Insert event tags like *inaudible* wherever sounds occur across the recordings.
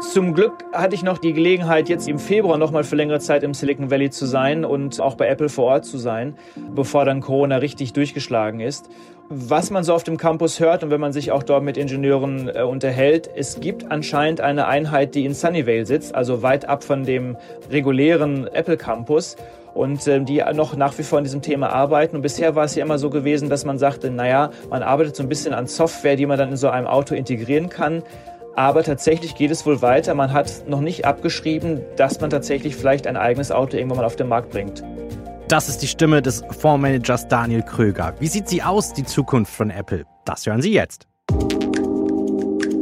Zum Glück hatte ich noch die Gelegenheit, jetzt im Februar noch mal für längere Zeit im Silicon Valley zu sein und auch bei Apple vor Ort zu sein, bevor dann Corona richtig durchgeschlagen ist. Was man so auf dem Campus hört und wenn man sich auch dort mit Ingenieuren äh, unterhält, es gibt anscheinend eine Einheit, die in Sunnyvale sitzt, also weit ab von dem regulären Apple Campus und äh, die noch nach wie vor an diesem Thema arbeiten. Und bisher war es ja immer so gewesen, dass man sagte, naja, man arbeitet so ein bisschen an Software, die man dann in so einem Auto integrieren kann. Aber tatsächlich geht es wohl weiter. Man hat noch nicht abgeschrieben, dass man tatsächlich vielleicht ein eigenes Auto irgendwann mal auf den Markt bringt. Das ist die Stimme des Fondsmanagers Daniel Kröger. Wie sieht sie aus, die Zukunft von Apple? Das hören Sie jetzt.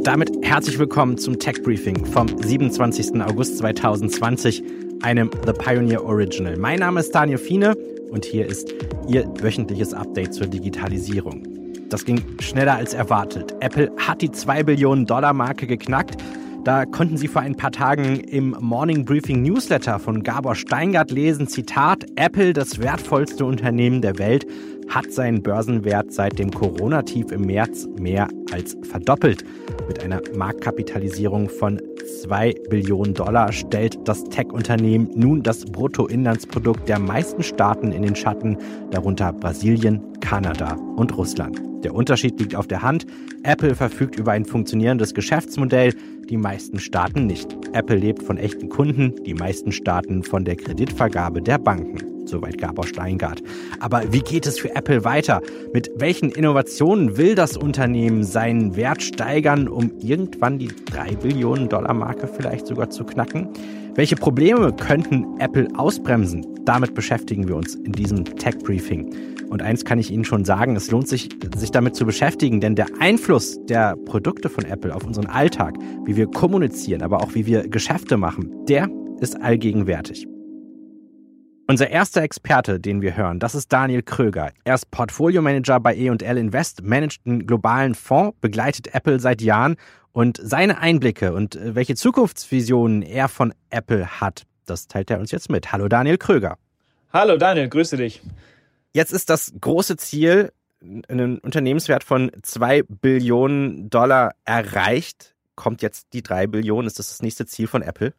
Damit herzlich willkommen zum Tech Briefing vom 27. August 2020, einem The Pioneer Original. Mein Name ist Daniel Fiene und hier ist Ihr wöchentliches Update zur Digitalisierung. Das ging schneller als erwartet. Apple hat die 2 Billionen Dollar Marke geknackt. Da konnten Sie vor ein paar Tagen im Morning Briefing Newsletter von Gabor Steingart lesen, Zitat, Apple, das wertvollste Unternehmen der Welt, hat seinen Börsenwert seit dem Corona-Tief im März mehr als verdoppelt. Mit einer Marktkapitalisierung von 2 Billionen Dollar stellt das Tech-Unternehmen nun das Bruttoinlandsprodukt der meisten Staaten in den Schatten, darunter Brasilien, Kanada und Russland. Der Unterschied liegt auf der Hand. Apple verfügt über ein funktionierendes Geschäftsmodell, die meisten Staaten nicht. Apple lebt von echten Kunden, die meisten Staaten von der Kreditvergabe der Banken. Soweit Gabor Steingart. Aber wie geht es für Apple weiter? Mit welchen Innovationen will das Unternehmen seinen Wert steigern, um irgendwann die 3 Billionen Dollar Marke vielleicht sogar zu knacken? Welche Probleme könnten Apple ausbremsen? Damit beschäftigen wir uns in diesem Tech Briefing. Und eins kann ich Ihnen schon sagen, es lohnt sich, sich damit zu beschäftigen, denn der Einfluss der Produkte von Apple auf unseren Alltag, wie wir kommunizieren, aber auch wie wir Geschäfte machen, der ist allgegenwärtig. Unser erster Experte, den wir hören, das ist Daniel Kröger. Er ist Portfolio-Manager bei E&L Invest, managt einen globalen Fonds, begleitet Apple seit Jahren und seine Einblicke und äh, welche Zukunftsvisionen er von Apple hat, das teilt er uns jetzt mit. Hallo Daniel Kröger. Hallo Daniel, grüße dich. Jetzt ist das große Ziel, einen Unternehmenswert von 2 Billionen Dollar erreicht. Kommt jetzt die 3 Billionen? Ist das das nächste Ziel von Apple?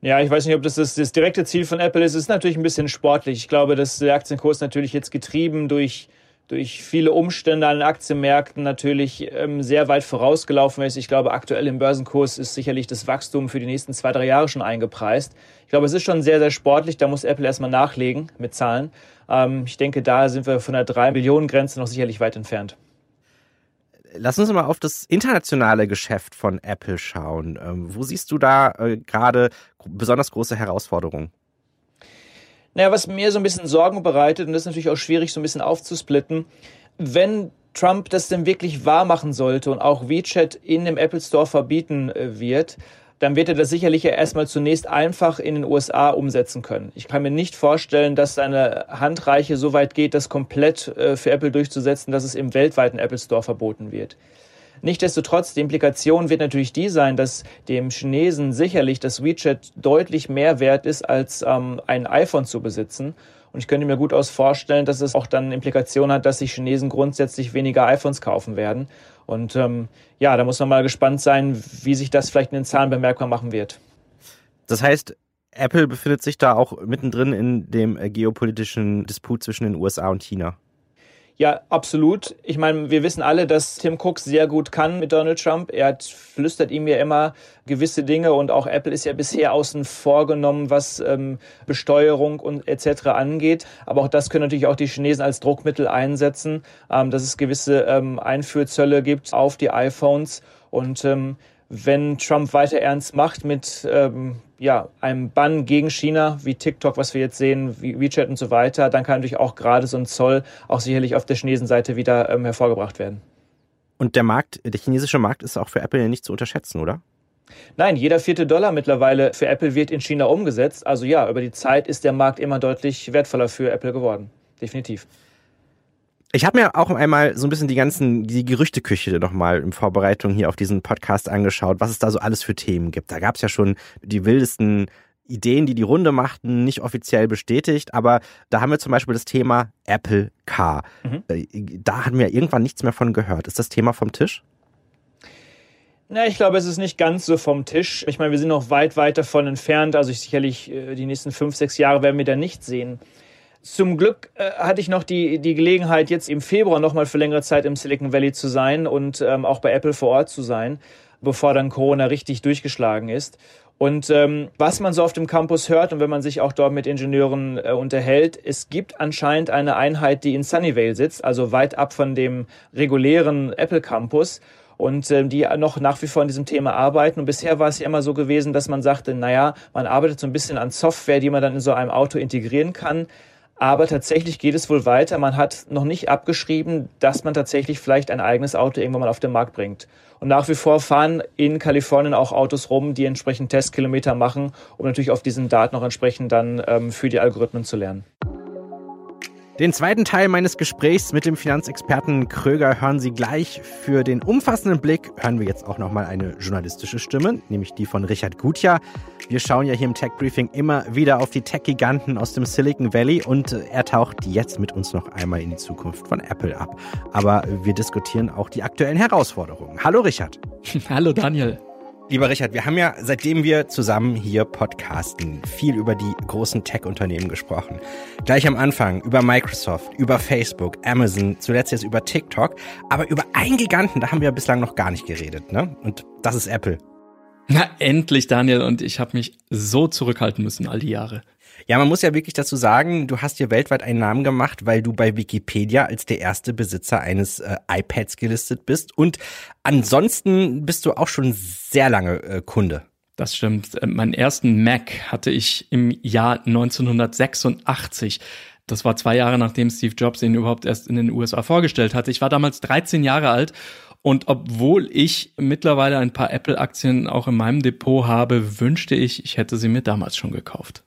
Ja, ich weiß nicht, ob das, das das, direkte Ziel von Apple ist. Es ist natürlich ein bisschen sportlich. Ich glaube, dass der Aktienkurs natürlich jetzt getrieben durch, durch viele Umstände an den Aktienmärkten natürlich ähm, sehr weit vorausgelaufen ist. Ich glaube, aktuell im Börsenkurs ist sicherlich das Wachstum für die nächsten zwei, drei Jahre schon eingepreist. Ich glaube, es ist schon sehr, sehr sportlich. Da muss Apple erstmal nachlegen mit Zahlen. Ähm, ich denke, da sind wir von der 3 Millionen Grenze noch sicherlich weit entfernt. Lass uns mal auf das internationale Geschäft von Apple schauen. Ähm, wo siehst du da äh, gerade besonders große Herausforderungen? Naja, was mir so ein bisschen Sorgen bereitet, und das ist natürlich auch schwierig so ein bisschen aufzusplitten, wenn Trump das denn wirklich wahr machen sollte und auch WeChat in dem Apple Store verbieten äh, wird, dann wird er das sicherlich ja erstmal zunächst einfach in den USA umsetzen können. Ich kann mir nicht vorstellen, dass seine Handreiche so weit geht, das komplett äh, für Apple durchzusetzen, dass es im weltweiten Apple Store verboten wird. Nichtsdestotrotz, die Implikation wird natürlich die sein, dass dem Chinesen sicherlich das WeChat deutlich mehr wert ist, als ähm, ein iPhone zu besitzen. Und ich könnte mir gut aus vorstellen, dass es auch dann Implikationen hat, dass sich Chinesen grundsätzlich weniger iPhones kaufen werden. Und ähm, ja, da muss man mal gespannt sein, wie sich das vielleicht in den Zahlen bemerkbar machen wird. Das heißt, Apple befindet sich da auch mittendrin in dem äh, geopolitischen Disput zwischen den USA und China. Ja, absolut. Ich meine, wir wissen alle, dass Tim Cook sehr gut kann mit Donald Trump. Er hat, flüstert ihm ja immer gewisse Dinge und auch Apple ist ja bisher außen vor genommen, was ähm, Besteuerung und etc. angeht. Aber auch das können natürlich auch die Chinesen als Druckmittel einsetzen, ähm, dass es gewisse ähm, Einführzölle gibt auf die iPhones und ähm, wenn Trump weiter ernst macht mit ähm, ja, einem Bann gegen China, wie TikTok, was wir jetzt sehen, wie WeChat und so weiter, dann kann natürlich auch gerade so ein Zoll auch sicherlich auf der Chinesenseite wieder ähm, hervorgebracht werden. Und der Markt, der chinesische Markt ist auch für Apple nicht zu unterschätzen, oder? Nein, jeder vierte Dollar mittlerweile für Apple wird in China umgesetzt. Also ja, über die Zeit ist der Markt immer deutlich wertvoller für Apple geworden. Definitiv. Ich habe mir auch einmal so ein bisschen die ganzen, die Gerüchteküche nochmal in Vorbereitung hier auf diesen Podcast angeschaut, was es da so alles für Themen gibt. Da gab es ja schon die wildesten Ideen, die die Runde machten, nicht offiziell bestätigt, aber da haben wir zum Beispiel das Thema Apple Car. Mhm. Äh, da hatten wir irgendwann nichts mehr von gehört. Ist das Thema vom Tisch? Na, ich glaube, es ist nicht ganz so vom Tisch. Ich meine, wir sind noch weit, weit davon entfernt. Also ich sicherlich äh, die nächsten fünf, sechs Jahre werden wir da nicht sehen. Zum Glück äh, hatte ich noch die, die Gelegenheit, jetzt im Februar nochmal für längere Zeit im Silicon Valley zu sein und ähm, auch bei Apple vor Ort zu sein, bevor dann Corona richtig durchgeschlagen ist. Und ähm, was man so auf dem Campus hört und wenn man sich auch dort mit Ingenieuren äh, unterhält, es gibt anscheinend eine Einheit, die in Sunnyvale sitzt, also weit ab von dem regulären Apple Campus und ähm, die noch nach wie vor an diesem Thema arbeiten. Und bisher war es ja immer so gewesen, dass man sagte, naja, man arbeitet so ein bisschen an Software, die man dann in so einem Auto integrieren kann. Aber tatsächlich geht es wohl weiter. Man hat noch nicht abgeschrieben, dass man tatsächlich vielleicht ein eigenes Auto irgendwann mal auf den Markt bringt. Und nach wie vor fahren in Kalifornien auch Autos rum, die entsprechend Testkilometer machen, um natürlich auf diesen Daten auch entsprechend dann ähm, für die Algorithmen zu lernen. Den zweiten Teil meines Gesprächs mit dem Finanzexperten Kröger hören Sie gleich. Für den umfassenden Blick hören wir jetzt auch nochmal eine journalistische Stimme, nämlich die von Richard Gutjahr. Wir schauen ja hier im Tech Briefing immer wieder auf die Tech-Giganten aus dem Silicon Valley und er taucht jetzt mit uns noch einmal in die Zukunft von Apple ab. Aber wir diskutieren auch die aktuellen Herausforderungen. Hallo Richard. *laughs* Hallo Daniel. Lieber Richard, wir haben ja, seitdem wir zusammen hier podcasten, viel über die großen Tech-Unternehmen gesprochen. Gleich am Anfang über Microsoft, über Facebook, Amazon, zuletzt jetzt über TikTok. Aber über einen Giganten, da haben wir bislang noch gar nicht geredet, ne? Und das ist Apple. Na, endlich, Daniel. Und ich habe mich so zurückhalten müssen all die Jahre. Ja, man muss ja wirklich dazu sagen, du hast dir weltweit einen Namen gemacht, weil du bei Wikipedia als der erste Besitzer eines äh, iPads gelistet bist. Und ansonsten bist du auch schon sehr lange äh, Kunde. Das stimmt. Äh, meinen ersten Mac hatte ich im Jahr 1986. Das war zwei Jahre nachdem Steve Jobs ihn überhaupt erst in den USA vorgestellt hatte. Ich war damals 13 Jahre alt und obwohl ich mittlerweile ein paar Apple-Aktien auch in meinem Depot habe, wünschte ich, ich hätte sie mir damals schon gekauft.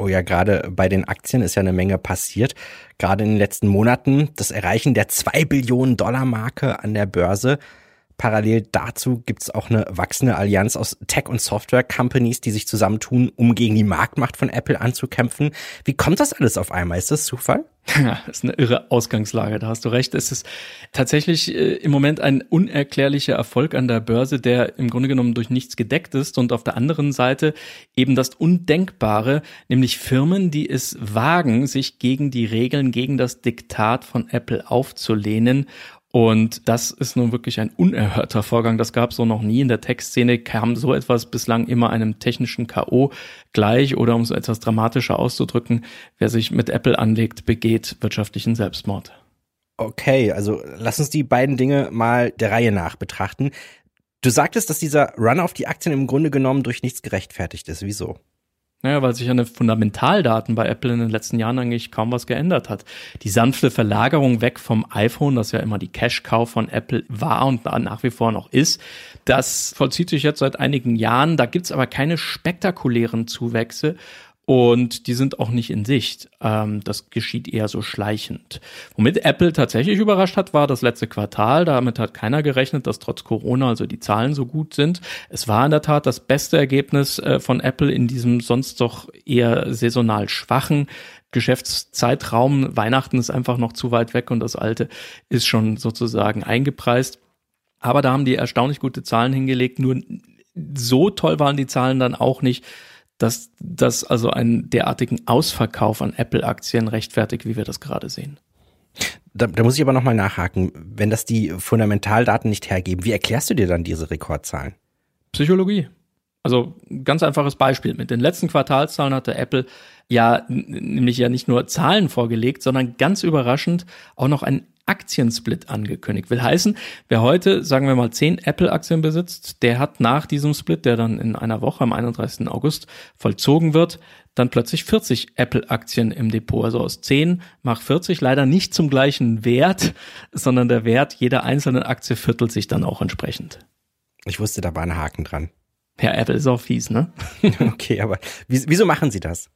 Oh ja, gerade bei den Aktien ist ja eine Menge passiert. Gerade in den letzten Monaten das Erreichen der zwei Billionen Dollar Marke an der Börse. Parallel dazu gibt es auch eine wachsende Allianz aus Tech- und Software-Companies, die sich zusammentun, um gegen die Marktmacht von Apple anzukämpfen. Wie kommt das alles auf einmal? Ist das Zufall? *laughs* Ja, das ist eine irre Ausgangslage, da hast du recht. Es ist tatsächlich äh, im Moment ein unerklärlicher Erfolg an der Börse, der im Grunde genommen durch nichts gedeckt ist und auf der anderen Seite eben das Undenkbare, nämlich Firmen, die es wagen, sich gegen die Regeln, gegen das Diktat von Apple aufzulehnen und das ist nun wirklich ein unerhörter Vorgang. Das gab es so noch nie. In der Tech-Szene kam so etwas bislang immer einem technischen K.O. gleich oder um es etwas dramatischer auszudrücken, wer sich mit Apple anlegt, begeht wirtschaftlichen Selbstmord. Okay, also lass uns die beiden Dinge mal der Reihe nach betrachten. Du sagtest, dass dieser Run auf die Aktien im Grunde genommen durch nichts gerechtfertigt ist. Wieso? Naja, weil sich an den Fundamentaldaten bei Apple in den letzten Jahren eigentlich kaum was geändert hat. Die sanfte Verlagerung weg vom iPhone, das ja immer die Cash-Cow von Apple war und nach wie vor noch ist, das vollzieht sich jetzt seit einigen Jahren. Da gibt's aber keine spektakulären Zuwächse und die sind auch nicht in Sicht. Ähm, das geschieht eher so schleichend. Womit Apple tatsächlich überrascht hat, war das letzte Quartal. Damit hat keiner gerechnet, dass trotz Corona also die Zahlen so gut sind. Es war in der Tat das beste Ergebnis äh, von Apple in diesem sonst doch eher saisonal schwachen Geschäftszeitraum. Weihnachten ist einfach noch zu weit weg und das alte ist schon sozusagen eingepreist. Aber da haben die erstaunlich gute Zahlen hingelegt. Nur so toll waren die Zahlen dann auch nicht dass das also einen derartigen Ausverkauf an Apple-Aktien rechtfertigt, wie wir das gerade sehen. Da, da muss ich aber nochmal nachhaken. Wenn das die Fundamentaldaten nicht hergeben, wie erklärst du dir dann diese Rekordzahlen? Psychologie. Also ganz einfaches Beispiel. Mit den letzten Quartalszahlen hatte Apple ja nämlich ja nicht nur Zahlen vorgelegt, sondern ganz überraschend auch noch einen Aktiensplit angekündigt. Will heißen, wer heute, sagen wir mal, 10 Apple-Aktien besitzt, der hat nach diesem Split, der dann in einer Woche am 31. August vollzogen wird, dann plötzlich 40 Apple-Aktien im Depot. Also aus 10 macht 40 leider nicht zum gleichen Wert, sondern der Wert jeder einzelnen Aktie viertelt sich dann auch entsprechend. Ich wusste, da war ein Haken dran. Ja, Apple ist auch fies, ne? *laughs* okay, aber wieso machen Sie das?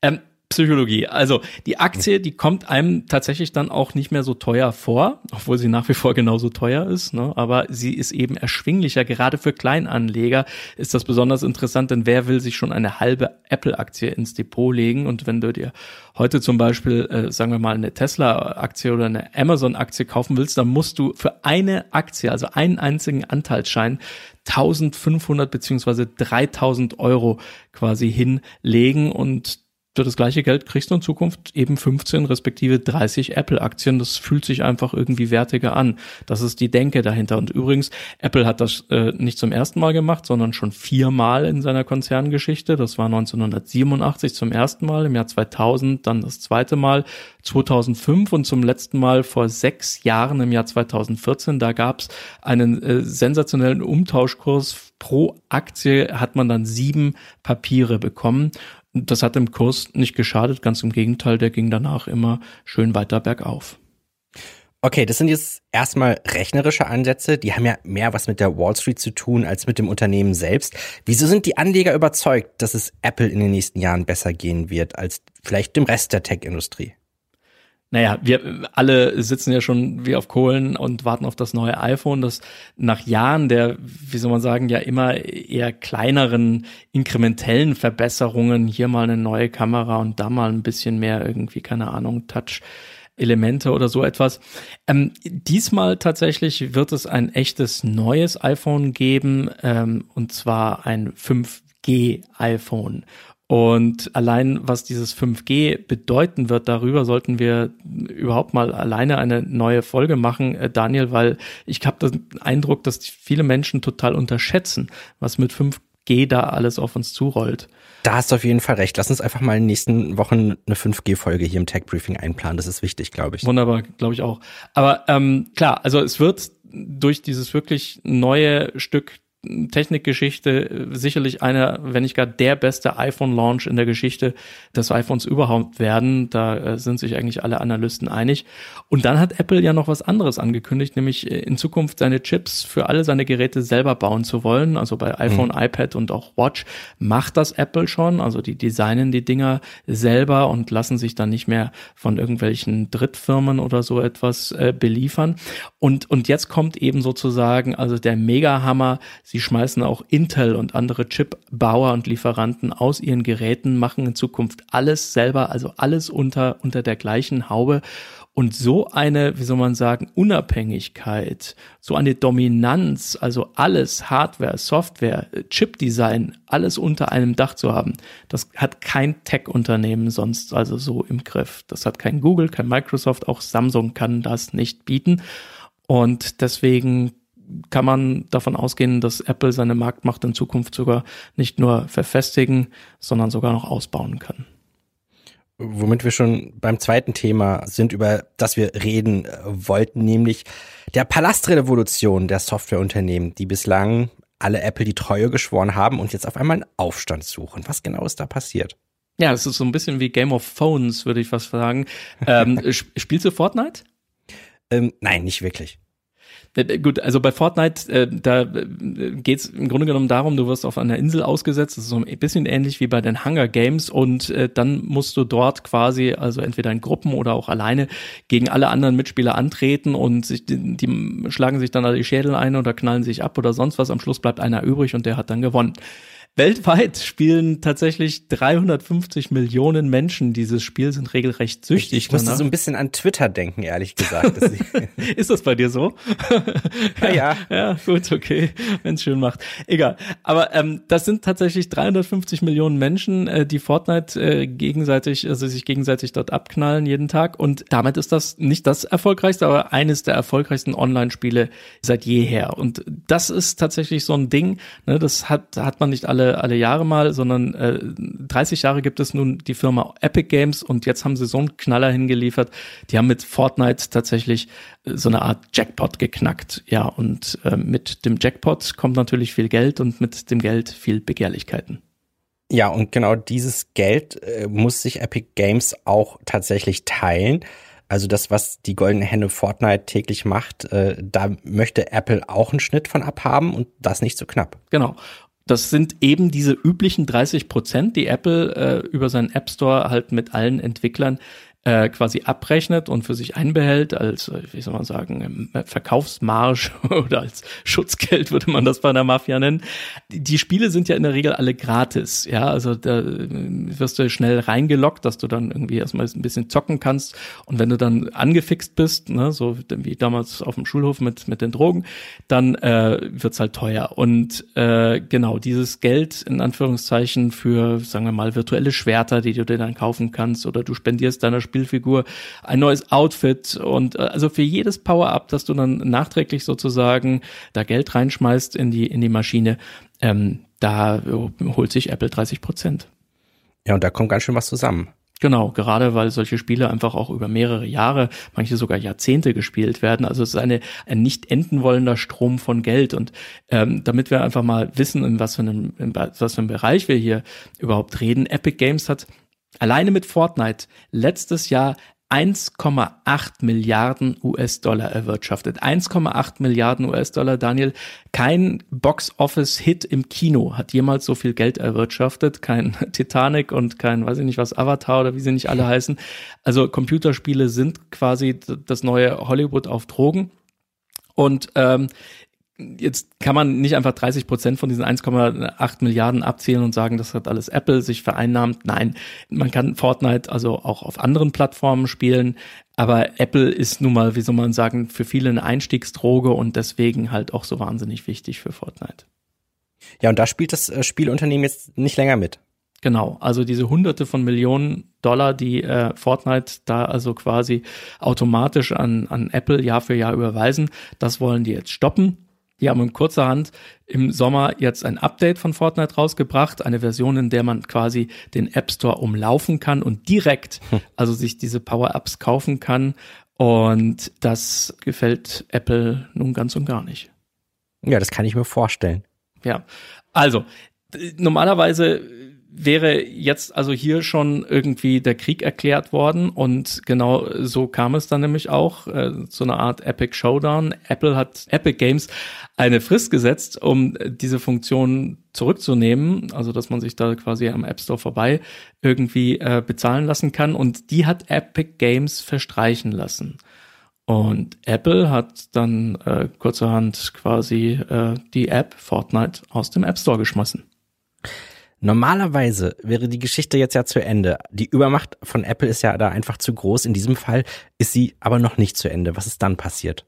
Ähm, Psychologie. Also die Aktie, die kommt einem tatsächlich dann auch nicht mehr so teuer vor, obwohl sie nach wie vor genauso teuer ist. Ne? Aber sie ist eben erschwinglicher. Gerade für Kleinanleger ist das besonders interessant, denn wer will sich schon eine halbe Apple-Aktie ins Depot legen? Und wenn du dir heute zum Beispiel, äh, sagen wir mal, eine Tesla-Aktie oder eine Amazon-Aktie kaufen willst, dann musst du für eine Aktie, also einen einzigen Anteilsschein, 1500 beziehungsweise 3000 Euro quasi hinlegen und für das gleiche Geld kriegst du in Zukunft eben 15 respektive 30 Apple-Aktien. Das fühlt sich einfach irgendwie wertiger an. Das ist die Denke dahinter. Und übrigens, Apple hat das äh, nicht zum ersten Mal gemacht, sondern schon viermal in seiner Konzerngeschichte. Das war 1987 zum ersten Mal, im Jahr 2000 dann das zweite Mal, 2005 und zum letzten Mal vor sechs Jahren im Jahr 2014. Da gab es einen äh, sensationellen Umtauschkurs pro Aktie hat man dann sieben Papiere bekommen. Das hat dem Kurs nicht geschadet, ganz im Gegenteil, der ging danach immer schön weiter bergauf. Okay, das sind jetzt erstmal rechnerische Ansätze, die haben ja mehr was mit der Wall Street zu tun als mit dem Unternehmen selbst. Wieso sind die Anleger überzeugt, dass es Apple in den nächsten Jahren besser gehen wird als vielleicht dem Rest der Tech-Industrie? Naja, wir alle sitzen ja schon wie auf Kohlen und warten auf das neue iPhone, das nach Jahren der, wie soll man sagen, ja immer eher kleineren inkrementellen Verbesserungen, hier mal eine neue Kamera und da mal ein bisschen mehr irgendwie, keine Ahnung, Touch. Elemente oder so etwas. Ähm, diesmal tatsächlich wird es ein echtes neues iPhone geben, ähm, und zwar ein 5G iPhone. Und allein, was dieses 5G bedeuten wird, darüber sollten wir überhaupt mal alleine eine neue Folge machen, äh, Daniel, weil ich habe den Eindruck, dass viele Menschen total unterschätzen, was mit 5G da alles auf uns zurollt. Da hast du auf jeden Fall recht. Lass uns einfach mal in den nächsten Wochen eine 5G-Folge hier im Tech Briefing einplanen. Das ist wichtig, glaube ich. Wunderbar, glaube ich auch. Aber ähm, klar, also es wird durch dieses wirklich neue Stück Technikgeschichte sicherlich einer, wenn nicht gar der beste iPhone-Launch in der Geschichte des iPhones überhaupt werden. Da äh, sind sich eigentlich alle Analysten einig. Und dann hat Apple ja noch was anderes angekündigt, nämlich äh, in Zukunft seine Chips für alle seine Geräte selber bauen zu wollen. Also bei iPhone, mhm. iPad und auch Watch macht das Apple schon. Also die designen die Dinger selber und lassen sich dann nicht mehr von irgendwelchen Drittfirmen oder so etwas äh, beliefern. Und, und jetzt kommt eben sozusagen also der Megahammer Sie schmeißen auch Intel und andere Chipbauer und Lieferanten aus ihren Geräten, machen in Zukunft alles selber, also alles unter, unter der gleichen Haube. Und so eine, wie soll man sagen, Unabhängigkeit, so eine Dominanz, also alles, Hardware, Software, Chipdesign, alles unter einem Dach zu haben, das hat kein Tech-Unternehmen sonst also so im Griff. Das hat kein Google, kein Microsoft, auch Samsung kann das nicht bieten. Und deswegen kann man davon ausgehen, dass Apple seine Marktmacht in Zukunft sogar nicht nur verfestigen, sondern sogar noch ausbauen kann. Womit wir schon beim zweiten Thema sind, über das wir reden äh, wollten, nämlich der Palastrevolution der Softwareunternehmen, die bislang alle Apple die Treue geschworen haben und jetzt auf einmal einen Aufstand suchen. Was genau ist da passiert? Ja, es ist so ein bisschen wie Game of Phones, würde ich fast sagen. ähm, *laughs* spielst du Fortnite? Ähm, nein, nicht wirklich. Äh, gut, also bei Fortnite, äh, da äh, geht's im Grunde genommen darum, du wirst auf einer Insel ausgesetzt, das ist so ein bisschen ähnlich wie bei den Hunger Games und äh, dann musst du dort quasi, also entweder in Gruppen oder auch alleine, gegen alle anderen Mitspieler antreten und sich, die, die schlagen sich dann alle die Schädel ein oder knallen sich ab oder sonst was. Am Schluss bleibt einer übrig und der hat dann gewonnen. Weltweit spielen tatsächlich 350 Millionen Menschen dieses Spiel, sind regelrecht süchtig. Ich musste danach. so ein bisschen an Twitter denken, ehrlich gesagt. *laughs* Ist das bei dir so? ja, ja. *laughs* Ja, gut, okay, wenn es schön macht. Egal. Aber ähm, das sind tatsächlich 350 Millionen Menschen, äh, die Fortnite äh, gegenseitig, also sich gegenseitig dort abknallen jeden Tag. Und damit ist das nicht das erfolgreichste, aber eines der erfolgreichsten Online-Spiele seit jeher. Und das ist tatsächlich so ein Ding, ne, das hat, hat man nicht alle alle, alle Jahre mal, sondern äh, 30 Jahre gibt es nun die Firma Epic Games und jetzt haben sie so einen Knaller hingeliefert. Die haben mit Fortnite tatsächlich äh, so eine Art Jackpot geknackt. Ja, und äh, mit dem Jackpot kommt natürlich viel Geld und mit dem Geld viel Begehrlichkeiten. Ja, und genau dieses Geld äh, muss sich Epic Games auch tatsächlich teilen. Also das, was die goldene Henne Fortnite täglich macht, äh, da möchte Apple auch einen Schnitt von abhaben und das nicht so knapp. Genau. Das sind eben diese üblichen 30 Prozent, die Apple äh, über seinen App Store halt mit allen Entwicklern äh, quasi abrechnet und für sich einbehält als, äh, wie soll man sagen, ähm, Verkaufsmarsch *laughs* oder als Schutzgeld würde man das bei der Mafia nennen. Die Spiele sind ja in der Regel alle gratis, ja, also da äh, wirst du schnell reingelockt, dass du dann irgendwie erstmal ein bisschen zocken kannst. Und wenn du dann angefixt bist, ne, so wie damals auf dem Schulhof mit mit den Drogen, dann äh, wird's halt teuer. Und äh, genau dieses Geld in Anführungszeichen für, sagen wir mal, virtuelle Schwerter, die du dir dann kaufen kannst oder du spendierst deiner Spielfigur ein neues Outfit und äh, also für jedes Power-Up, das du dann nachträglich sozusagen da Geld reinschmeißt in die, in die Maschine, ähm, da holt sich Apple 30 Prozent. Ja, und da kommt ganz schön was zusammen. Genau, gerade weil solche Spiele einfach auch über mehrere Jahre, manche sogar Jahrzehnte gespielt werden. Also es ist eine, ein nicht enden wollender Strom von Geld. Und ähm, damit wir einfach mal wissen, in was für einem, in was für einem Bereich wir hier überhaupt reden, Epic Games hat alleine mit Fortnite letztes Jahr 1,8 Milliarden US-Dollar erwirtschaftet. 1,8 Milliarden US-Dollar, Daniel. Kein Box-Office-Hit im Kino hat jemals so viel Geld erwirtschaftet. Kein *laughs* Titanic und kein, weiß ich nicht was, Avatar oder wie sie nicht alle heißen. Also Computerspiele sind quasi das neue Hollywood auf Drogen. Und ähm, jetzt kann man nicht einfach 30 Prozent von diesen 1,8 Milliarden abzählen und sagen, das hat alles Apple sich vereinnahmt. Nein, man kann Fortnite also auch auf anderen Plattformen spielen. Aber Apple ist nun mal, wie soll man sagen, für viele eine Einstiegsdroge und deswegen halt auch so wahnsinnig wichtig für Fortnite. Ja, und da spielt das äh, Spielunternehmen jetzt nicht länger mit. Genau, also diese Hunderte von Millionen Dollar, die äh, Fortnite da also quasi automatisch an, an Apple Jahr für Jahr überweisen, das wollen die jetzt stoppen. Die haben in kurzerhand im Sommer jetzt ein Update von Fortnite rausgebracht, eine Version, in der man quasi den App Store umlaufen kann und direkt, hm. *laughs* also sich diese Power-Ups kaufen kann. Und das gefällt Apple nun ganz und gar nicht. Ja, das kann ich mir vorstellen. Ja, also normalerweise wäre jetzt also hier schon irgendwie der Krieg erklärt worden und genau so kam es dann nämlich auch äh, zu einer Art Epic Showdown. Apple hat Epic Games eine Frist gesetzt, um diese Funktion zurückzunehmen, also dass man sich da quasi am App Store vorbei irgendwie äh, bezahlen lassen kann und die hat Epic Games verstreichen lassen. Und Apple hat dann äh, kurzerhand quasi äh, die App Fortnite aus dem App Store geschmissen. Normalerweise wäre die Geschichte jetzt ja zu Ende. Die Übermacht von Apple ist ja da einfach zu groß. In diesem Fall ist sie aber noch nicht zu Ende. Was ist dann passiert?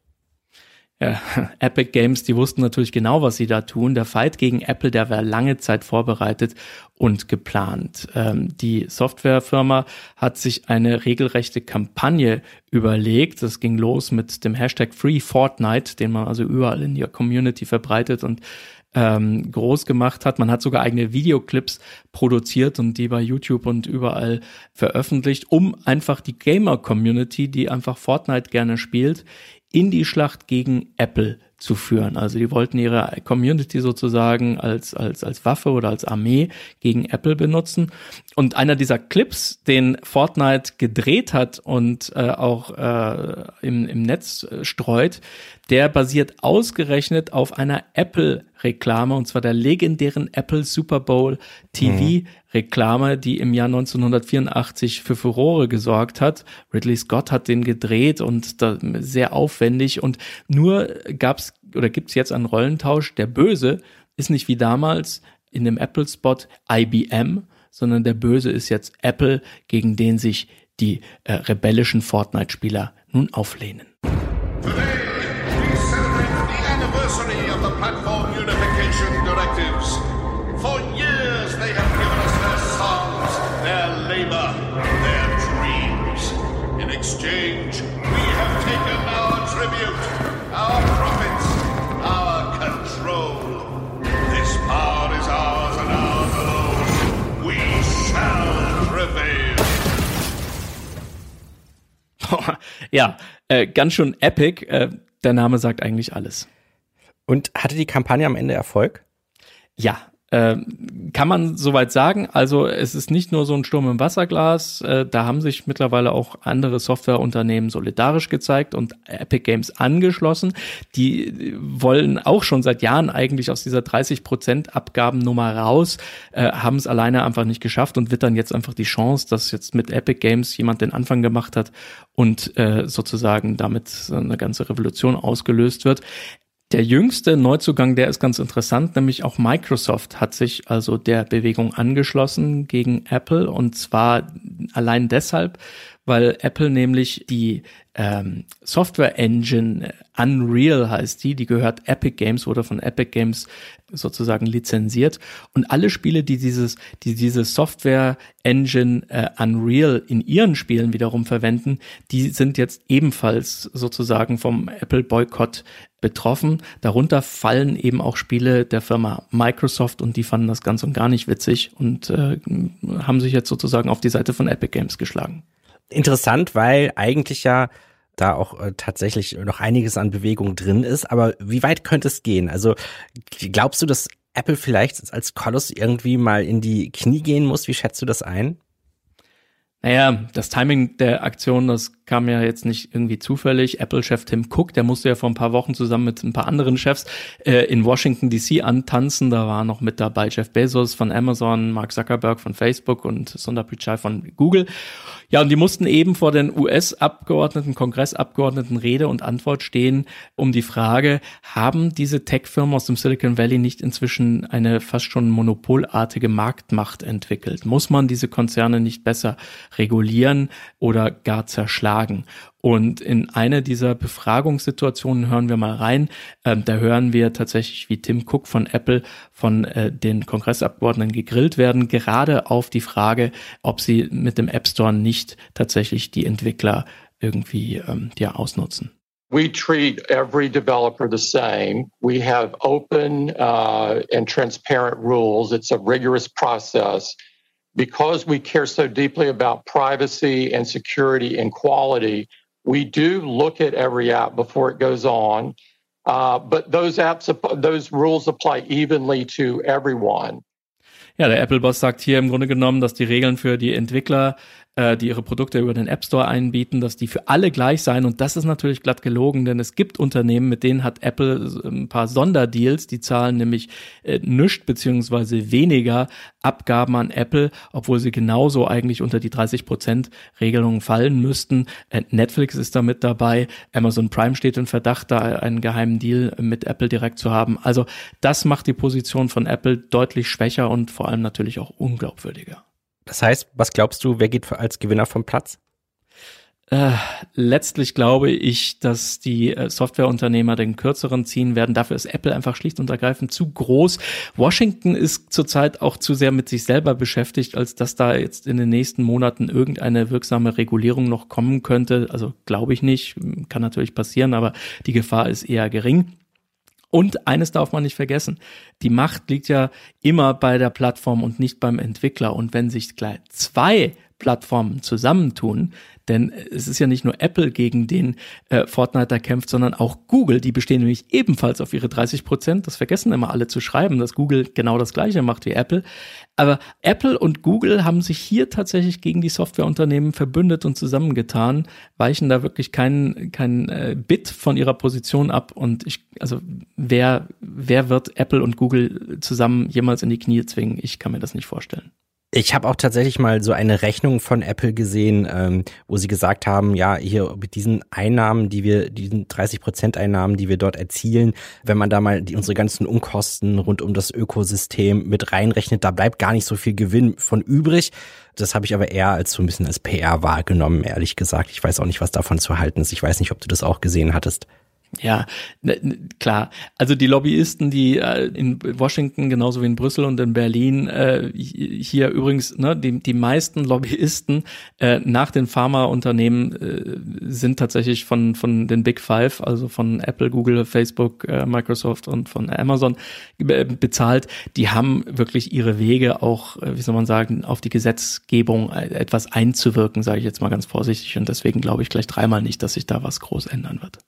Ja, *laughs* Epic Games, die wussten natürlich genau, was sie da tun. Der Fight gegen Apple, der war lange Zeit vorbereitet und geplant. Ähm, die Softwarefirma hat sich eine regelrechte Kampagne überlegt. Das ging los mit dem Hashtag Free Fortnite, den man also überall in der Community verbreitet und ähm, groß gemacht hat. Man hat sogar eigene Videoclips produziert und die bei YouTube und überall veröffentlicht, um einfach die Gamer-Community, die einfach Fortnite gerne spielt, in die Schlacht gegen Apple zu führen. Also die wollten ihre Community sozusagen als, als, als Waffe oder als Armee gegen Apple benutzen. Und einer dieser Clips, den Fortnite gedreht hat und äh, auch äh, im, im Netz äh, streut, der basiert ausgerechnet auf einer Apple-Reklame, und zwar der legendären Apple Super Bowl TV-Reklame, die im Jahr 1984 für Furore gesorgt hat. Ridley Scott hat den gedreht und da sehr aufwendig und nur gab's oder gibt's jetzt einen Rollentausch. Der Böse ist nicht wie damals in dem Apple-Spot IBM, sondern der Böse ist jetzt Apple, gegen den sich die äh, rebellischen Fortnite-Spieler nun auflehnen. Ja, äh, ganz schön epic. Äh, der Name sagt eigentlich alles. Und hatte die Kampagne am Ende Erfolg? Ja, Äh, kann man soweit sagen. Also es ist nicht nur so ein Sturm im Wasserglas. Äh, da haben sich mittlerweile auch andere Softwareunternehmen solidarisch gezeigt und Epic Games angeschlossen. Die wollen auch schon seit Jahren eigentlich aus dieser 30 Prozent Abgabennummer raus, äh, haben es alleine einfach nicht geschafft und wittern jetzt einfach die Chance, dass jetzt mit Epic Games jemand den Anfang gemacht hat und äh, sozusagen damit eine ganze Revolution ausgelöst wird. Der jüngste Neuzugang, der ist ganz interessant, nämlich auch Microsoft hat sich also der Bewegung angeschlossen gegen Apple. Und zwar allein deshalb, weil Apple nämlich die ähm, Software Engine Unreal heißt die, die gehört Epic Games, wurde von Epic Games sozusagen lizenziert und alle Spiele, die dieses, die diese Software Engine äh, Unreal in ihren Spielen wiederum verwenden, die sind jetzt ebenfalls sozusagen vom Apple Boykott betroffen. Darunter fallen eben auch Spiele der Firma Microsoft und die fanden das ganz und gar nicht witzig und äh, haben sich jetzt sozusagen auf die Seite von Epic Games geschlagen. Interessant, weil eigentlich ja da auch äh, tatsächlich noch einiges an Bewegung drin ist. Aber wie weit könnte es gehen? Also glaubst du, dass Apple vielleicht als Koloss irgendwie mal in die Knie gehen muss? Wie schätzt du das ein? Naja, das Timing der Aktion, das kam ja jetzt nicht irgendwie zufällig. Apple-Chef Tim Cook, der musste ja vor ein paar Wochen zusammen mit ein paar anderen Chefs äh, in Washington DC antanzen. Da war noch mit dabei Jeff Bezos von Amazon, Mark Zuckerberg von Facebook und Sundar Pichai von Google. Ja, und die mussten eben vor den US-Abgeordneten, Kongressabgeordneten Rede und Antwort stehen um die Frage, haben diese Tech-Firmen aus dem Silicon Valley nicht inzwischen eine fast schon monopolartige Marktmacht entwickelt? Muss man diese Konzerne nicht besser regulieren oder gar zerschlagen? Und in einer dieser Befragungssituationen hören wir mal rein. Ähm, da hören wir tatsächlich, wie Tim Cook von Apple von äh, den Kongressabgeordneten gegrillt werden, gerade auf die Frage, ob sie mit dem App Store nicht tatsächlich die Entwickler irgendwie ähm, ja, ausnutzen. We treat every developer the same. We have open uh, and transparent rules. It's a rigorous process. because we care so deeply about privacy and security and quality, we do look at every app before it goes on. Uh, but those apps, those rules apply evenly to everyone. Ja, der Apple-Boss sagt hier im Grunde genommen, dass die Regeln für die Entwickler äh, die ihre Produkte über den App Store einbieten, dass die für alle gleich sein. Und das ist natürlich glatt gelogen, denn es gibt Unternehmen, mit denen hat Apple ein paar Sonderdeals, die zahlen nämlich äh, nischt beziehungsweise weniger Abgaben an Apple, obwohl sie genauso eigentlich unter die 30 Prozent Regelungen fallen müssten. Äh, Netflix ist da mit dabei, Amazon Prime steht in Verdacht, da einen geheimen Deal mit Apple direkt zu haben. Also das macht die Position von Apple deutlich schwächer und vor allem natürlich auch unglaubwürdiger. Das heißt, was glaubst du, wer geht als Gewinner vom Platz? Äh, letztlich glaube ich, dass die äh, Softwareunternehmer den kürzeren ziehen werden. Dafür ist Apple einfach schlicht und ergreifend zu groß. Washington ist zurzeit auch zu sehr mit sich selber beschäftigt, als dass da jetzt in den nächsten Monaten irgendeine wirksame Regulierung noch kommen könnte. Also glaube ich nicht. Kann natürlich passieren, aber die Gefahr ist eher gering. Und eines darf man nicht vergessen. Die Macht liegt ja immer bei der Plattform und nicht beim Entwickler. Und wenn sich gleich zwei Plattformen zusammentun, denn es ist ja nicht nur Apple, gegen den äh, Fortnite da kämpft, sondern auch Google. Die bestehen nämlich ebenfalls auf ihre 30 Prozent. Das vergessen immer alle zu schreiben, dass Google genau das Gleiche macht wie Apple. Aber Apple und Google haben sich hier tatsächlich gegen die Softwareunternehmen verbündet und zusammengetan, weichen da wirklich kein, kein äh, Bit von ihrer Position ab. Und ich, also wer, wer wird Apple und Google zusammen jemals in die Knie zwingen? Ich kann mir das nicht vorstellen. Ich habe auch tatsächlich mal so eine Rechnung von Apple gesehen, ähm, wo sie gesagt haben, ja, hier mit diesen Einnahmen, die wir, diesen 30 Prozent Einnahmen, die wir dort erzielen, wenn man da mal die, unsere ganzen Unkosten rund um das Ökosystem mit reinrechnet, da bleibt gar nicht so viel Gewinn von übrig. Das habe ich aber eher als so ein bisschen als PR wahrgenommen, ehrlich gesagt. Ich weiß auch nicht, was davon zu halten ist. Ich weiß nicht, ob du das auch gesehen hattest. Ja, ne, ne, klar. Also die Lobbyisten, die äh, in Washington genauso wie in Brüssel und in Berlin äh, hier übrigens, ne, die, die meisten Lobbyisten äh, nach den Pharmaunternehmen äh, sind tatsächlich von von den Big Five, also von Apple, Google, Facebook, äh, Microsoft und von Amazon äh, bezahlt. Die haben wirklich ihre Wege auch, äh, wie soll man sagen, auf die Gesetzgebung äh, etwas einzuwirken, sage ich jetzt mal ganz vorsichtig. Und deswegen glaube ich gleich dreimal nicht, dass sich da was groß ändern wird.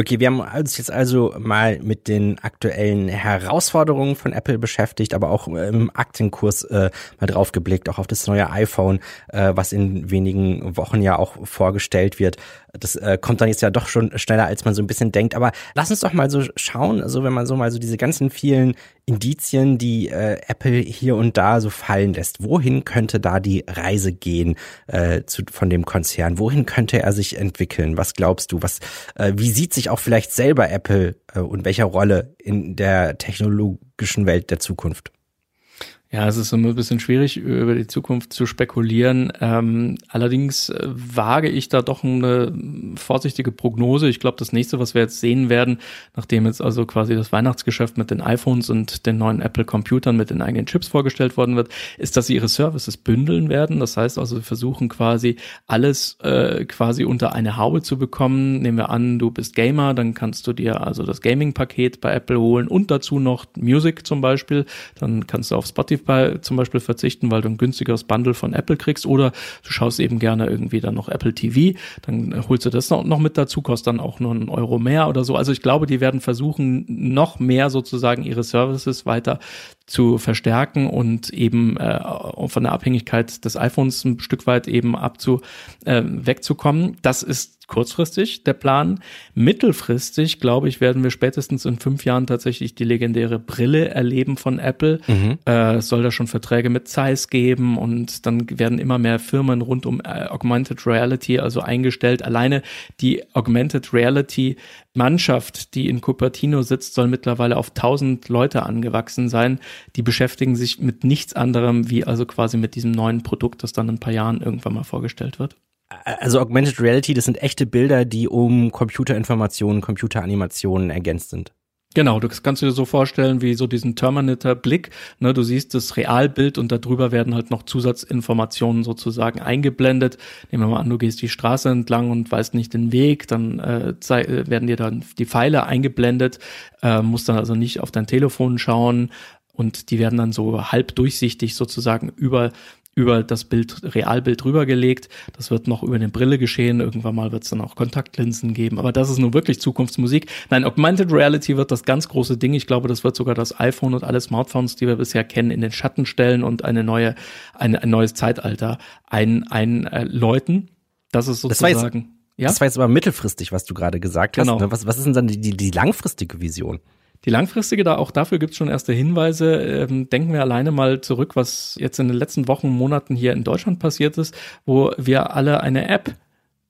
Okay, wir haben uns jetzt also mal mit den aktuellen Herausforderungen von Apple beschäftigt, aber auch im Aktienkurs äh, mal drauf geblickt, auch auf das neue iPhone, äh, was in wenigen Wochen ja auch vorgestellt wird. Das äh, kommt dann jetzt ja doch schon schneller, als man so ein bisschen denkt. Aber lass uns doch mal so schauen, also wenn man so mal so diese ganzen vielen Indizien, die äh, Apple hier und da so fallen lässt, wohin könnte da die Reise gehen äh, zu, von dem Konzern? Wohin könnte er sich entwickeln? Was glaubst du? Was, äh, wie sieht sich auch vielleicht selber Apple äh, und welche Rolle in der technologischen Welt der Zukunft? Ja, es ist immer ein bisschen schwierig, über die Zukunft zu spekulieren. Ähm, allerdings äh, wage ich da doch eine vorsichtige Prognose. Ich glaube, das nächste, was wir jetzt sehen werden, nachdem jetzt also quasi das Weihnachtsgeschäft mit den iPhones und den neuen Apple-Computern mit den eigenen Chips vorgestellt worden wird, ist, dass sie ihre Services bündeln werden. Das heißt also, sie versuchen quasi alles äh, quasi unter eine Haube zu bekommen. Nehmen wir an, du bist Gamer, dann kannst du dir also das Gaming-Paket bei Apple holen und dazu noch Music zum Beispiel. Dann kannst du auf Spotify bei zum Beispiel verzichten, weil du ein günstigeres Bundle von Apple kriegst oder du schaust eben gerne irgendwie dann noch Apple TV, dann holst du das noch, mit dazu, kostet dann auch nur einen Euro mehr oder so. Also ich glaube, die werden versuchen, noch mehr sozusagen ihre Services weiter zu verstärken und eben äh, von der Abhängigkeit des iPhones ein Stück weit eben abzu äh, wegzukommen. Das ist kurzfristig der Plan. Mittelfristig, glaube ich, werden wir spätestens in fünf Jahren tatsächlich die legendäre Brille erleben von Apple. Mhm. Äh, es soll da schon Verträge mit Zeiss geben und dann werden immer mehr Firmen rund um äh, Augmented Reality also eingestellt. Alleine die Augmented Reality Mannschaft, die in Cupertino sitzt, soll mittlerweile auf 1000 Leute angewachsen sein. Die beschäftigen sich mit nichts anderem wie also quasi mit diesem neuen Produkt, das dann in ein paar Jahren irgendwann mal vorgestellt wird also Augmented Reality, das sind echte Bilder, die um Computerinformationen, Computeranimationen ergänzt sind. Genau, du kannst dir so vorstellen wie so diesen Terminator-Blick. Ne, du siehst das Realbild und darüber werden halt noch Zusatzinformationen sozusagen eingeblendet. Nehmen wir mal an, du gehst die Straße entlang und weißt nicht den Weg, dann äh, äh werden dir dann die Pfeile eingeblendet, äh, musst dann also nicht auf dein Telefon schauen und die werden dann so halb durchsichtig sozusagen über über das Bild, Realbild rübergelegt. Das wird noch über eine Brille geschehen. Irgendwann mal wird es dann auch Kontaktlinsen geben. Aber das ist nun wirklich Zukunftsmusik. Nein, Augmented Reality wird das ganz große Ding. Ich glaube, das wird sogar das iPhone und alle Smartphones, die wir bisher kennen, in den Schatten stellen und eine neue, ein, ein neues Zeitalter einläuten. Äh, das ist sozusagen. Das war, jetzt, ja? das war jetzt aber mittelfristig, was du gerade gesagt hast. Genau. Ne? Was, was ist denn dann die, die langfristige Vision? Die langfristige, da auch dafür gibt es schon erste Hinweise. Ähm, denken wir alleine mal zurück, was jetzt in den letzten Wochen, Monaten hier in Deutschland passiert ist, wo wir alle eine App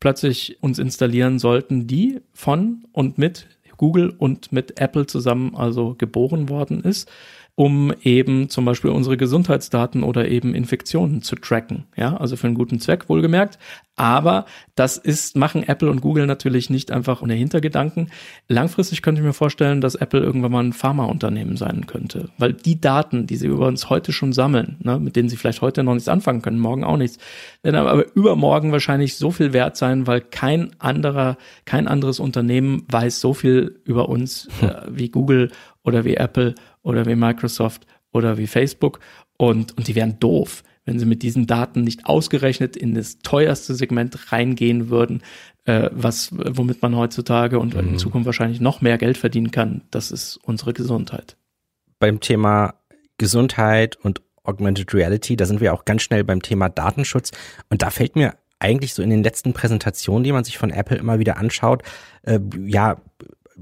plötzlich uns installieren sollten, die von und mit Google und mit Apple zusammen also geboren worden ist um eben zum Beispiel unsere Gesundheitsdaten oder eben Infektionen zu tracken. Ja, also für einen guten Zweck, wohlgemerkt. Aber das ist, machen Apple und Google natürlich nicht einfach ohne Hintergedanken. Langfristig könnte ich mir vorstellen, dass Apple irgendwann mal ein Pharmaunternehmen sein könnte. Weil die Daten, die sie über uns heute schon sammeln, ne, mit denen sie vielleicht heute noch nichts anfangen können, morgen auch nichts, werden aber übermorgen wahrscheinlich so viel wert sein, weil kein anderer, kein anderes Unternehmen weiß so viel über uns *laughs* äh, wie Google oder wie Apple oder wie Microsoft oder wie Facebook und, und die wären doof, wenn sie mit diesen Daten nicht ausgerechnet in das teuerste Segment reingehen würden, äh, was, womit man heutzutage und mhm. in Zukunft wahrscheinlich noch mehr Geld verdienen kann. Das ist unsere Gesundheit. Beim Thema Gesundheit und Augmented Reality, da sind wir auch ganz schnell beim Thema Datenschutz. Und da fällt mir eigentlich so in den letzten Präsentationen, die man sich von Apple immer wieder anschaut, äh, ja,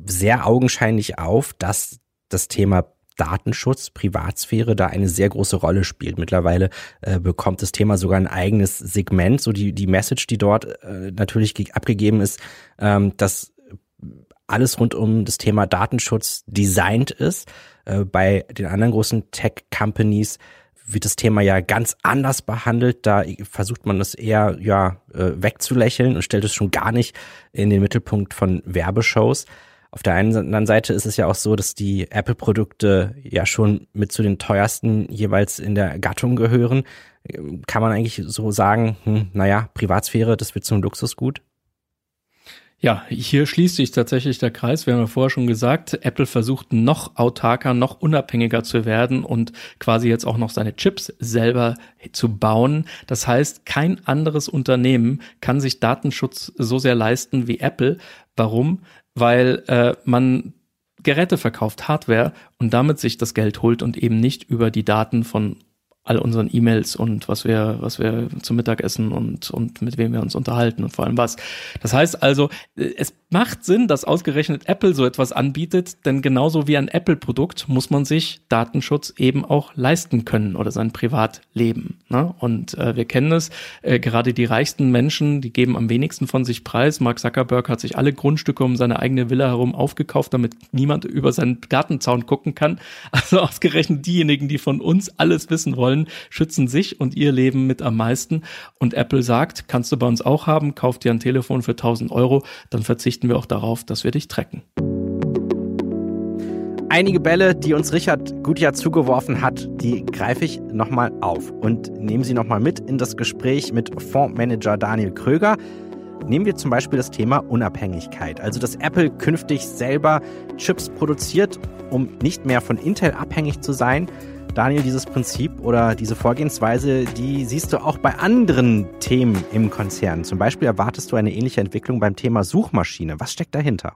sehr augenscheinlich auf, dass das Thema Datenschutz, Privatsphäre da eine sehr große Rolle spielt. Mittlerweile äh, bekommt das Thema sogar ein eigenes Segment, so die, die Message, die dort äh, natürlich abgegeben ist, ähm, dass alles rund um das Thema Datenschutz designt ist. Äh, bei den anderen großen Tech-Companies wird das Thema ja ganz anders behandelt. Da versucht man es eher ja äh, wegzulächeln und stellt es schon gar nicht in den Mittelpunkt von Werbeshows. Auf der einen anderen Seite ist es ja auch so, dass die Apple-Produkte ja schon mit zu den teuersten jeweils in der Gattung gehören. Kann man eigentlich so sagen, hm, naja, Privatsphäre, das wird zum Luxusgut? Ja, hier schließt sich tatsächlich der Kreis. Wir haben ja vorher schon gesagt, Apple versucht noch autarker, noch unabhängiger zu werden und quasi jetzt auch noch seine Chips selber zu bauen. Das heißt, kein anderes Unternehmen kann sich Datenschutz so sehr leisten wie Apple. Warum? Weil äh, man Geräte verkauft, Hardware und damit sich das Geld holt und eben nicht über die Daten von all unseren E-Mails und was wir, was wir zum Mittag essen und, und mit wem wir uns unterhalten und vor allem was. Das heißt also, es macht Sinn, dass ausgerechnet Apple so etwas anbietet, denn genauso wie ein Apple-Produkt muss man sich Datenschutz eben auch leisten können oder sein Privatleben. Ne? Und äh, wir kennen es, äh, gerade die reichsten Menschen, die geben am wenigsten von sich preis. Mark Zuckerberg hat sich alle Grundstücke um seine eigene Villa herum aufgekauft, damit niemand über seinen Gartenzaun gucken kann. *laughs* Also ausgerechnet diejenigen, die von uns alles wissen wollen, schützen sich und ihr Leben mit am meisten. Und Apple sagt, kannst du bei uns auch haben, kauf dir ein Telefon für 1000 Euro, dann verzichten wir auch darauf, dass wir dich tracken. Einige Bälle, die uns Richard Gutjahr zugeworfen hat, die greife ich nochmal auf und nehme sie nochmal mit in das Gespräch mit Fondsmanager Daniel Kröger. Nehmen wir zum Beispiel das Thema Unabhängigkeit, also dass Apple künftig selber Chips produziert, um nicht mehr von Intel abhängig zu sein. Daniel, dieses Prinzip oder diese Vorgehensweise, die siehst du auch bei anderen Themen im Konzern. Zum Beispiel erwartest du eine ähnliche Entwicklung beim Thema Suchmaschine. Was steckt dahinter?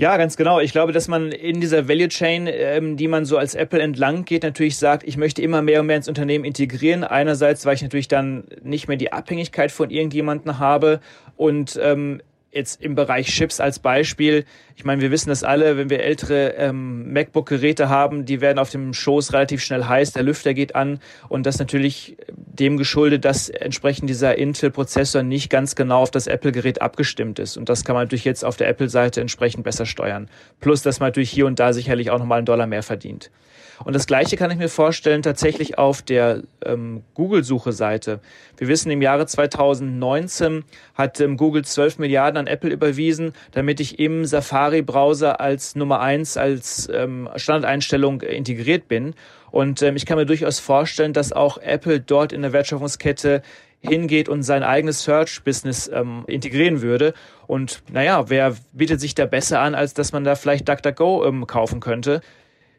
Ja, ganz genau. Ich glaube, dass man in dieser Value Chain, ähm, die man so als Apple entlang geht, natürlich sagt, ich möchte immer mehr und mehr ins Unternehmen integrieren. Einerseits, weil ich natürlich dann nicht mehr die Abhängigkeit von irgendjemandem habe und ähm, jetzt im Bereich Chips als Beispiel, ich meine, wir wissen das alle, wenn wir ältere ähm, MacBook-Geräte haben, die werden auf dem Schoß relativ schnell heiß, der Lüfter geht an und das natürlich dem geschuldet, dass entsprechend dieser Intel-Prozessor nicht ganz genau auf das Apple-Gerät abgestimmt ist. Und das kann man natürlich jetzt auf der Apple-Seite entsprechend besser steuern. Plus, dass man natürlich hier und da sicherlich auch nochmal einen Dollar mehr verdient. Und das Gleiche kann ich mir vorstellen tatsächlich auf der ähm, Google-Suche-Seite. Wir wissen, im Jahre 2019 hat ähm, Google 12 Milliarden an Apple überwiesen, damit ich im Safari-Browser als Nummer eins als ähm, Standardeinstellung integriert bin. Und ähm, ich kann mir durchaus vorstellen, dass auch Apple dort in der Wertschöpfungskette hingeht und sein eigenes Search-Business ähm, integrieren würde. Und naja, wer bietet sich da besser an, als dass man da vielleicht DuckDuckGo ähm, kaufen könnte?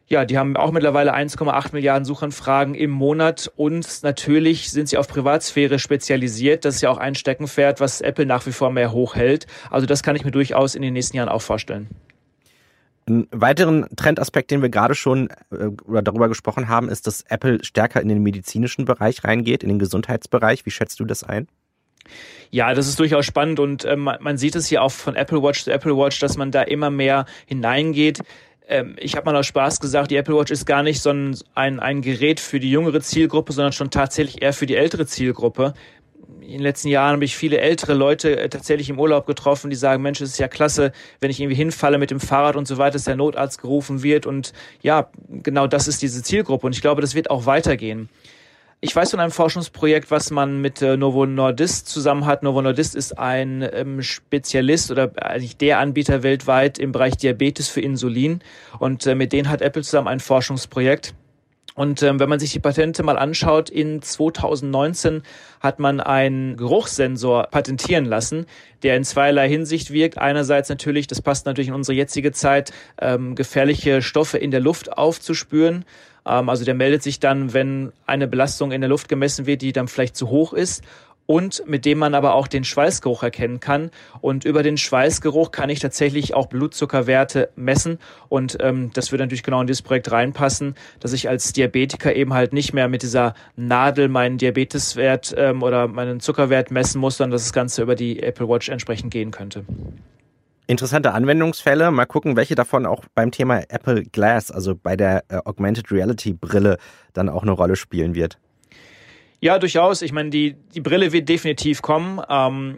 Ja, die haben auch mittlerweile 1,8 Milliarden Suchanfragen im Monat und natürlich sind sie auf Privatsphäre spezialisiert. Das ist ja auch ein Steckenpferd, was Apple nach wie vor mehr hochhält. Also das kann ich mir durchaus in den nächsten Jahren auch vorstellen. Einen weiteren Trendaspekt, den wir gerade schon äh, darüber gesprochen haben, ist, dass Apple stärker in den medizinischen Bereich reingeht, in den Gesundheitsbereich. Wie schätzt du das ein? Ja, das ist durchaus spannend und äh, man sieht es hier auch von Apple Watch zu Apple Watch, dass man da immer mehr hineingeht ähm, ich habe mal aus Spaß gesagt, die Apple Watch ist gar nicht so ein, ein, ein Gerät für die jüngere Zielgruppe, sondern schon tatsächlich eher für die ältere Zielgruppe. In den letzten Jahren habe ich viele ältere Leute äh, tatsächlich im Urlaub getroffen, die sagen, Mensch, es ist ja klasse, wenn ich irgendwie hinfalle mit dem Fahrrad und so weiter, dass der Notarzt gerufen wird. Und ja, genau das ist diese Zielgruppe. Und ich glaube, das wird auch weitergehen. Ich weiß von einem Forschungsprojekt, was man mit äh, Novo Nordisk zusammen hat. Novo Nordisk ist ein ähm, Spezialist oder eigentlich der Anbieter weltweit im Bereich Diabetes für Insulin. Und äh, mit denen hat Apple zusammen ein Forschungsprojekt. Und ähm, wenn man sich die Patente mal anschaut, in 2019 hat man einen Geruchssensor patentieren lassen, der in zweierlei Hinsicht wirkt. Einerseits natürlich, das passt natürlich in unsere jetzige Zeit, ähm, gefährliche Stoffe in der Luft aufzuspüren. Ähm, also der meldet sich dann, wenn eine Belastung in der Luft gemessen wird, die dann vielleicht zu hoch ist und mit dem man aber auch den Schweißgeruch erkennen kann. Und über den Schweißgeruch kann ich tatsächlich auch Blutzuckerwerte messen. Und ähm, das würde natürlich genau in dieses Projekt reinpassen, dass ich als Diabetiker eben halt nicht mehr mit dieser Nadel meinen Diabeteswert ähm, oder meinen Zuckerwert messen muss, sondern dass das Ganze über die Apple Watch entsprechend gehen könnte interessante Anwendungsfälle. Mal gucken, welche davon auch beim Thema Apple Glass, also bei der äh, Augmented Reality Brille, dann auch eine Rolle spielen wird. Ja, durchaus. Ich meine, die, die Brille wird definitiv kommen. Ähm,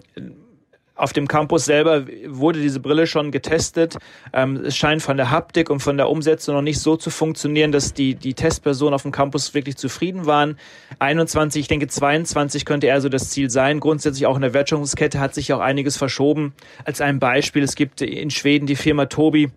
auf dem Campus selber wurde diese Brille schon getestet. Ähm, es scheint von der Haptik und von der Umsetzung noch nicht so zu funktionieren, dass die, die Testpersonen auf dem Campus wirklich zufrieden waren. 21, ich denke 22 könnte eher so das Ziel sein. Grundsätzlich auch in der Wertschöpfungskette hat sich auch einiges verschoben. Als ein Beispiel, es gibt in Schweden die Firma Tobi,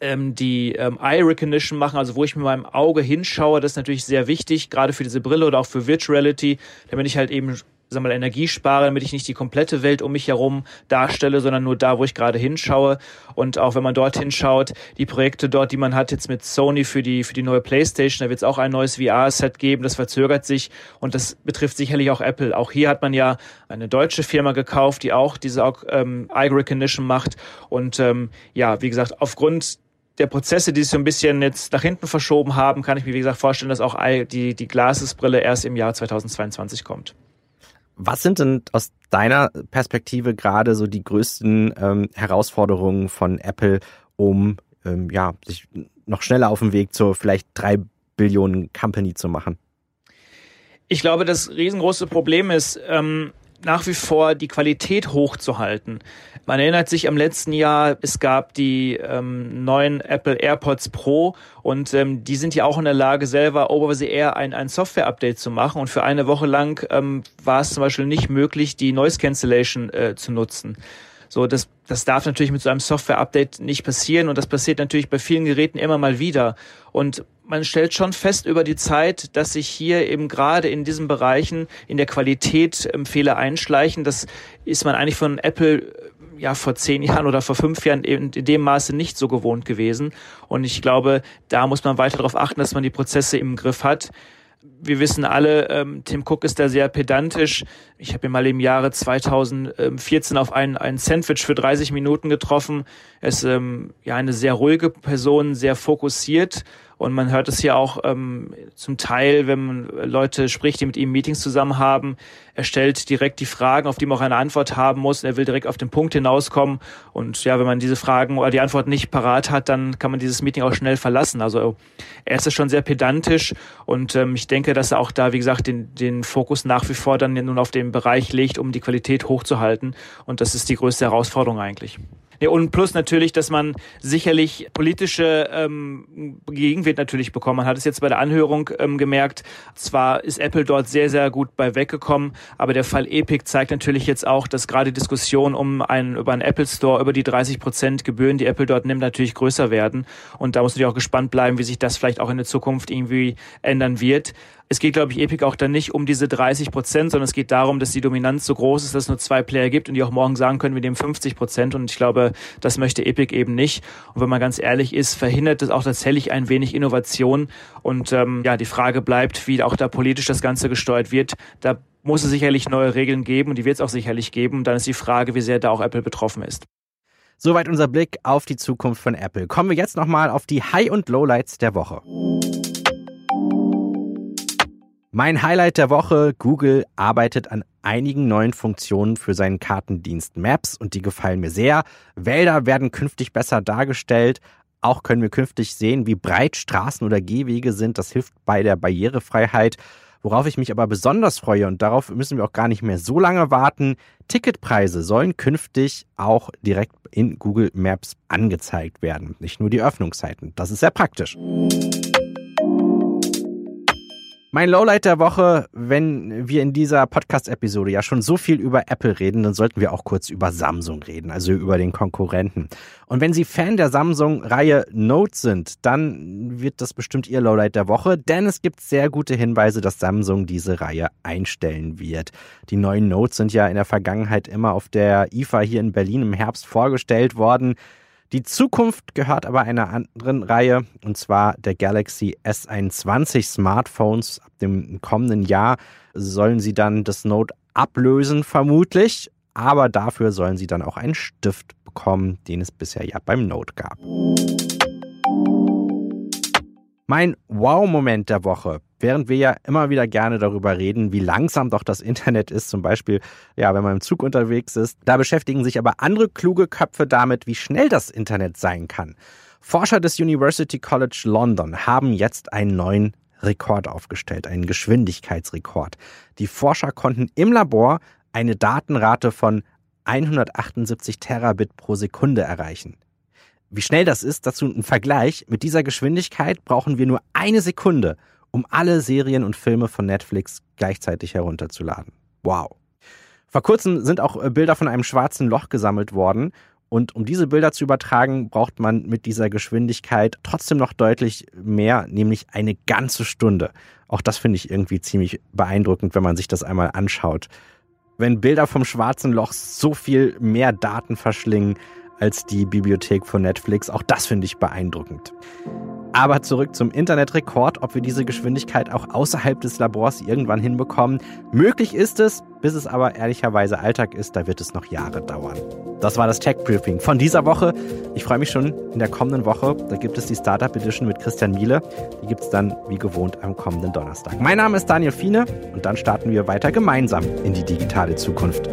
ähm, die ähm, Eye Recognition machen, also wo ich mit meinem Auge hinschaue, das ist natürlich sehr wichtig, gerade für diese Brille oder auch für Virtual Reality, damit ich halt eben sag mal, Energie spare, damit ich nicht die komplette Welt um mich herum darstelle, sondern nur da, wo ich gerade hinschaue. Und auch wenn man dort hinschaut, die Projekte dort, die man hat jetzt mit Sony für die, für die neue Playstation, da wird es auch ein neues VR-Set geben, das verzögert sich und das betrifft sicherlich auch Apple. Auch hier hat man ja eine deutsche Firma gekauft, die auch diese ähm, Eye Recognition macht. Und ähm, ja, wie gesagt, aufgrund der Prozesse, die sich so ein bisschen jetzt nach hinten verschoben haben, kann ich mir, wie gesagt, vorstellen, dass auch die, die Glasesbrille erst im Jahr 2022 kommt. Was sind denn aus deiner Perspektive gerade so die größten ähm, Herausforderungen von Apple, um ähm, ja, sich noch schneller auf dem Weg zur vielleicht drei Billionen Company zu machen? Ich glaube, das riesengroße Problem ist, ähm, nach wie vor die Qualität hochzuhalten. Man erinnert sich am letzten Jahr, es gab die ähm, neuen Apple AirPods Pro und ähm, die sind ja auch in der Lage, selber over the air ein, ein Software-Update zu machen. Und für eine Woche lang ähm, war es zum Beispiel nicht möglich, die Noise Cancellation äh, zu nutzen. So, das, das darf natürlich mit so einem Software-Update nicht passieren und das passiert natürlich bei vielen Geräten immer mal wieder. Und man stellt schon fest über die Zeit, dass sich hier eben gerade in diesen Bereichen in der Qualität ähm, Fehler einschleichen. Das ist man eigentlich von Apple äh, ja vor zehn Jahren oder vor fünf Jahren in dem Maße nicht so gewohnt gewesen. Und ich glaube, da muss man weiter darauf achten, dass man die Prozesse im Griff hat wir wissen alle, ähm, Tim Cook ist da sehr pedantisch. Ich habe ihn mal im Jahre 2014 auf ein, ein Sandwich für 30 Minuten getroffen. Er ist ähm, ja eine sehr ruhige Person, sehr fokussiert und man hört es ja auch ähm, zum Teil, wenn man Leute spricht, die mit ihm Meetings zusammen haben. Er stellt direkt die Fragen, auf die man auch eine Antwort haben muss. Er will direkt auf den Punkt hinauskommen. Und ja, wenn man diese Fragen oder die Antwort nicht parat hat, dann kann man dieses Meeting auch schnell verlassen. Also er ist schon sehr pedantisch und ähm, ich denke, dass er auch da, wie gesagt, den, den Fokus nach wie vor dann nun auf den Bereich legt, um die Qualität hochzuhalten. Und das ist die größte Herausforderung eigentlich. Ja, und plus natürlich, dass man sicherlich politische ähm, Gegenwind natürlich bekommt. Man hat es jetzt bei der Anhörung ähm, gemerkt. Zwar ist Apple dort sehr, sehr gut bei weggekommen, aber der Fall Epic zeigt natürlich jetzt auch, dass gerade Diskussionen um einen, über einen Apple Store, über die 30 Prozent Gebühren, die Apple dort nimmt, natürlich größer werden. Und da muss natürlich auch gespannt bleiben, wie sich das vielleicht auch in der Zukunft irgendwie ändern wird. Es geht, glaube ich, Epic auch dann nicht um diese 30 Prozent, sondern es geht darum, dass die Dominanz so groß ist, dass es nur zwei Player gibt und die auch morgen sagen können, wir nehmen 50 Prozent. Und ich glaube, das möchte Epic eben nicht. Und wenn man ganz ehrlich ist, verhindert das auch tatsächlich ein wenig Innovation. Und ähm, ja, die Frage bleibt, wie auch da politisch das Ganze gesteuert wird. Da muss es sicherlich neue Regeln geben und die wird es auch sicherlich geben. Dann ist die Frage, wie sehr da auch Apple betroffen ist. Soweit unser Blick auf die Zukunft von Apple. Kommen wir jetzt nochmal auf die High- und Lowlights der Woche. Mein Highlight der Woche, Google arbeitet an einigen neuen Funktionen für seinen Kartendienst Maps und die gefallen mir sehr. Wälder werden künftig besser dargestellt. Auch können wir künftig sehen, wie breit Straßen oder Gehwege sind. Das hilft bei der Barrierefreiheit. Worauf ich mich aber besonders freue, und darauf müssen wir auch gar nicht mehr so lange warten, Ticketpreise sollen künftig auch direkt in Google Maps angezeigt werden. Nicht nur die Öffnungszeiten. Das ist sehr praktisch. Mein Lowlight der Woche, wenn wir in dieser Podcast-Episode ja schon so viel über Apple reden, dann sollten wir auch kurz über Samsung reden, also über den Konkurrenten. Und wenn Sie Fan der Samsung-Reihe Note sind, dann wird das bestimmt Ihr Lowlight der Woche, denn es gibt sehr gute Hinweise, dass Samsung diese Reihe einstellen wird. Die neuen Notes sind ja in der Vergangenheit immer auf der IFA hier in Berlin im Herbst vorgestellt worden. Die Zukunft gehört aber einer anderen Reihe, und zwar der Galaxy S21 Smartphones. Ab dem kommenden Jahr sollen sie dann das Note ablösen, vermutlich. Aber dafür sollen sie dann auch einen Stift bekommen, den es bisher ja beim Note gab. Mein Wow-Moment der Woche. Während wir ja immer wieder gerne darüber reden, wie langsam doch das Internet ist, zum Beispiel, ja, wenn man im Zug unterwegs ist, da beschäftigen sich aber andere kluge Köpfe damit, wie schnell das Internet sein kann. Forscher des University College London haben jetzt einen neuen Rekord aufgestellt, einen Geschwindigkeitsrekord. Die Forscher konnten im Labor eine Datenrate von 178 Terabit pro Sekunde erreichen. Wie schnell das ist, dazu ein Vergleich. Mit dieser Geschwindigkeit brauchen wir nur eine Sekunde, um alle Serien und Filme von Netflix gleichzeitig herunterzuladen. Wow. Vor kurzem sind auch äh, Bilder von einem schwarzen Loch gesammelt worden. Und um diese Bilder zu übertragen, braucht man mit dieser Geschwindigkeit trotzdem noch deutlich mehr, nämlich eine ganze Stunde. Auch das finde ich irgendwie ziemlich beeindruckend, wenn man sich das einmal anschaut. wenn Bilder vom schwarzen Loch so viel mehr Daten verschlingen als die Bibliothek von Netflix. Auch das finde ich beeindruckend. Aber zurück zum Internetrekord, ob wir diese Geschwindigkeit auch außerhalb des Labors irgendwann hinbekommen. Möglich ist es, bis es aber ehrlicherweise Alltag ist, da wird es noch Jahre dauern. Das war das Tech Briefing von dieser Woche. Ich freue mich schon in der kommenden Woche. Da gibt es die Startup Edition mit Christian Miele. Die gibt es dann wie gewohnt am kommenden Donnerstag. Mein Name ist Daniel Fiene und dann starten wir weiter gemeinsam in die digitale Zukunft.